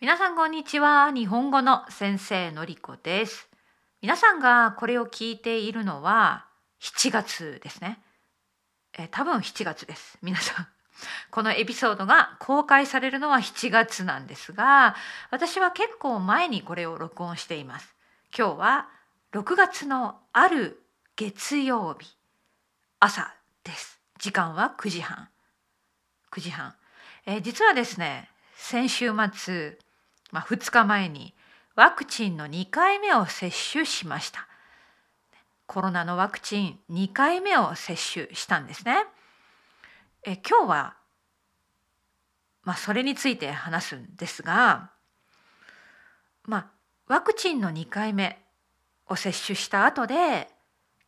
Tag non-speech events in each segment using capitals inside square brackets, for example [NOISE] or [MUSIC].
皆さんこんにちは。日本語の先生のりこです。皆さんがこれを聞いているのは7月ですね。え多分7月です。皆さん。このエピソードが公開されるのは7月なんですが私は結構前にこれを録音しています。今日は6月のある月曜日朝です。時間は9時半。9時半、え、実はですね先週末、まあ、2日前にワクチンの2回目を接種しましたコロナのワクチン2回目を接種したんですねえ今日は、まあ、それについて話すんですがまあワクチンの2回目を接種した後で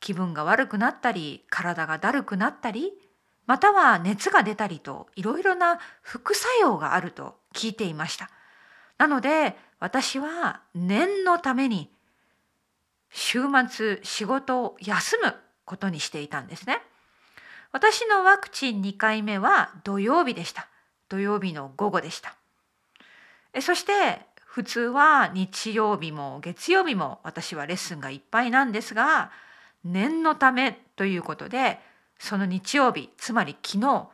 気分が悪くなったり体がだるくなったりまたは熱が出たりといろいろな副作用があると聞いていました。なので私は念のために週末仕事を休むことにしていたんですね。私のワクチン2回目は土曜日でした。土曜日の午後でした。そして普通は日曜日も月曜日も私はレッスンがいっぱいなんですが念のためということでその日曜日つまり昨日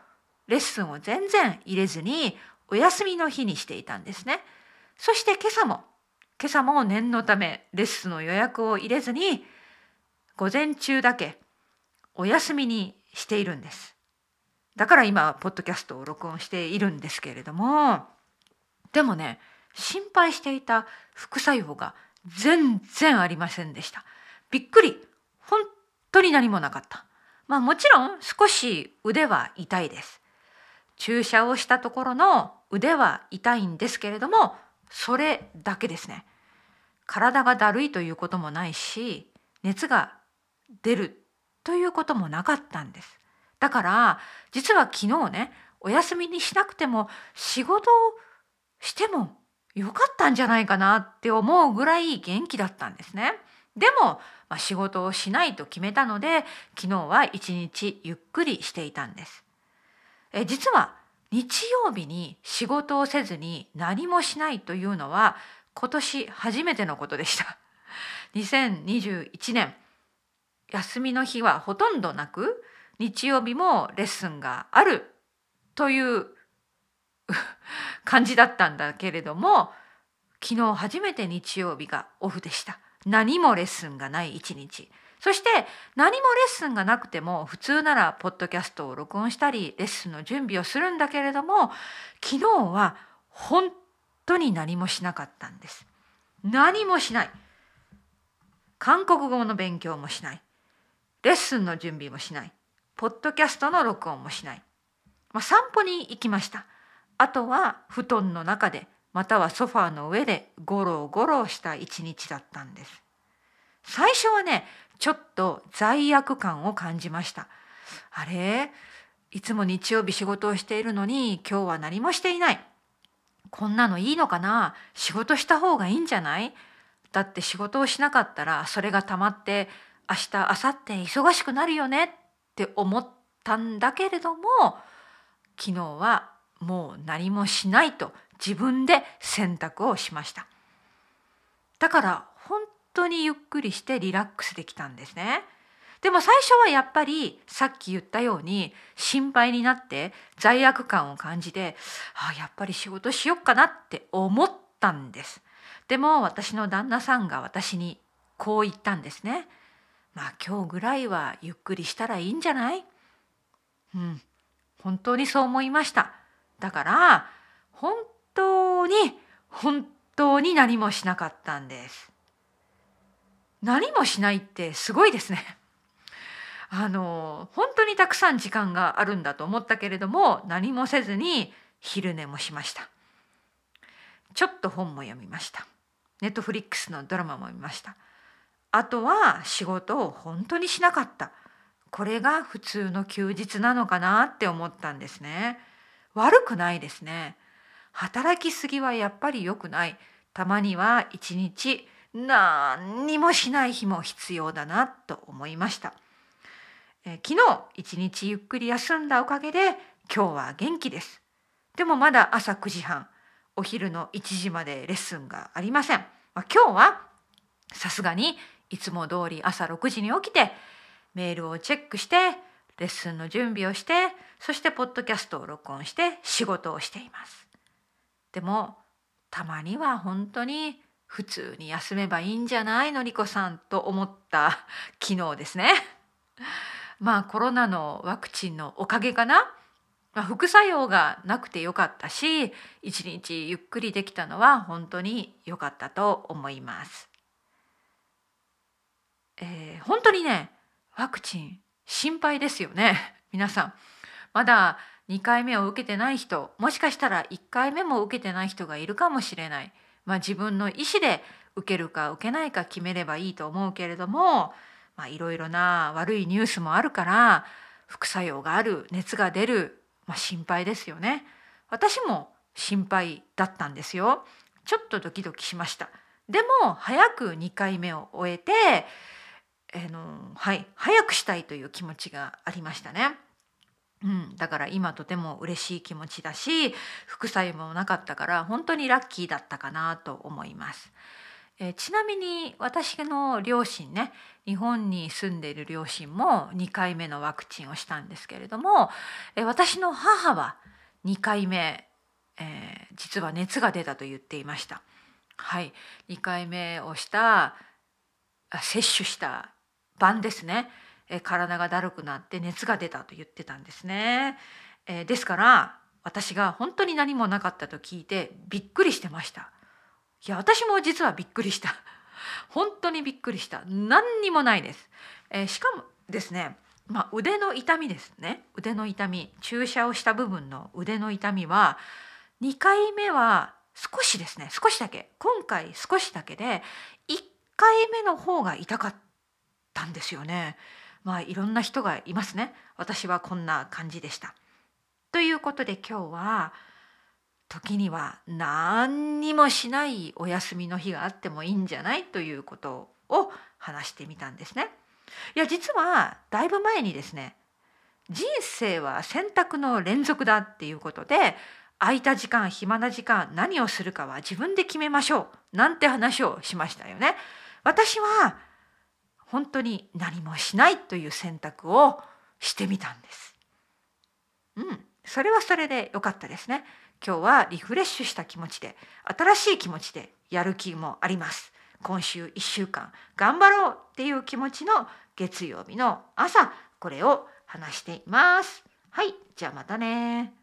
レッスンを全然入れずにお休みの日にしていたんですね。そして今朝も今朝も念のためレッスンの予約を入れずに午前中だけお休みにしているんです。だから今ポッドキャストを録音しているんですけれどもでもね心配していた副作用が全然ありませんでした。びっくり本当に何もなかった。まあもちろん少し腕は痛いです。注射をしたところの腕は痛いんですけれどもそれだけですね。体がだるいということもないし熱が出るということもなかったんです。だから実は昨日ねお休みにしなくても仕事をしてもよかったんじゃないかなって思うぐらい元気だったんですね。でも、まあ、仕事をしないと決めたので昨日は一日ゆっくりしていたんです。え実は日曜日に仕事をせずに何もしないというのは今年初めてのことでした。[LAUGHS] 2021年休みの日はほとんどなく日曜日もレッスンがあるという [LAUGHS] 感じだったんだけれども昨日初めて日曜日がオフでした何もレッスンがない一日そして何もレッスンがなくても普通ならポッドキャストを録音したりレッスンの準備をするんだけれども昨日は本当に何もしなかったんです。何もしない。韓国語の勉強もしない。レッスンの準備もしない。ポッドキャストの録音もしない、まあ、散歩に行きました。あとは布団の中でまたはソファーの上でゴロゴロした一日だったんです。最初はねちょっと罪悪感を感じました。あれ？いつも日曜日仕事をしているのに今日は何もしていない。こんなのいいのかな？仕事した方がいいんじゃない？だって仕事をしなかったらそれがたまって明日明後日忙しくなるよね？って思ったんだけれども昨日はもう何もしないと自分で選択をしました。だから当にゆっくりしてリラックスできたんですね。でも最初はやっぱりさっき言ったように心配になって罪悪感を感じてあやっぱり仕事しよっかなって思ったんです。でも私の旦那さんが私にこう言ったんですね。まあ今日ぐらいはゆっくりしたらいいんじゃない？うん。本当にそう思いました。だから本当に本当に何もしなかったんです。何もしないってすごいですね。[LAUGHS] あの本当にたくさん時間があるんだと思ったけれども何もせずに昼寝もしました。ちょっと本も読みました。ネットフリックスのドラマも見ました。あとは仕事を本当にしなかった。これが普通の休日なのかなって思ったんですね。悪くないですね。働きすぎはやっぱり良くない。たまには一日何にもしない日も必要だなと思いました。え昨日一日ゆっくり休んだおかげで今日は元気です。でもまだ朝9時半お昼の1時までレッスンがありません。まあ、今日はさすがにいつも通り朝6時に起きてメールをチェックしてレッスンの準備をしてそしてポッドキャストを録音して仕事をしています。でもたまには本当に普通に休めばいいんじゃないのりこさんと思った [LAUGHS] 昨日ですね。[LAUGHS] まあコロナのワクチンのおかげかな、まあ、副作用がなくてよかったし一日ゆっくりできたのは本当に良かったと思います。えー、本当にねワクチン心配ですよね [LAUGHS] 皆さん。まだ2回目を受けてない人もしかしたら1回目も受けてない人がいるかもしれない。まあ、自分の意思で受けるか受けないか決めればいいと思うけれどもいろいろな悪いニュースもあるから副作用がある熱が出る、まあ、心配ですよね。私も心配だったんですよ。ちょっとドキドキしました。でも早く2回目を終えて、えのはい、早くしたいという気持ちがありましたね。うん、だから今とても嬉しい気持ちだし副作用もなかったから本当にラッキーだったかなと思います。えちなみに私の両親ね日本に住んでいる両親も2回目のワクチンをしたんですけれども、え私の母は2回目、えー、実は熱が出たと言っていました。はい、2回目をした接種した晩ですねえ体がだるくなって熱が出たと言ってたんですね。えですから私が本当に何もなかったと聞いてびっくりしてました。いや私も実はびっくりした。[LAUGHS] 本当にびっくりした。何にもないです。えしかもですね、まあ、腕の痛みですね腕の痛み注射をした部分の腕の痛みは2回目は少しですね少しだけ今回少しだけで1回目の方が痛かったんですよね。まあいろんな人がいますね私はこんな感じでした。ということで今日は時には何にもしないお休みの日があってもいいんじゃないということを話してみたんですね。いや実はだいぶ前にですね人生は選択の連続だっていうことで空いた時間暇な時間何をするかは自分で決めましょうなんて話をしましたよね。私は本当に何もしないという選択をしてみたんです。うん、それはそれで良かったですね。今日はリフレッシュした気持ちで新しい気持ちでやる気もあります。今週1週間頑張ろうっていう気持ちの月曜日の朝これを話しています。はい、じゃあまたね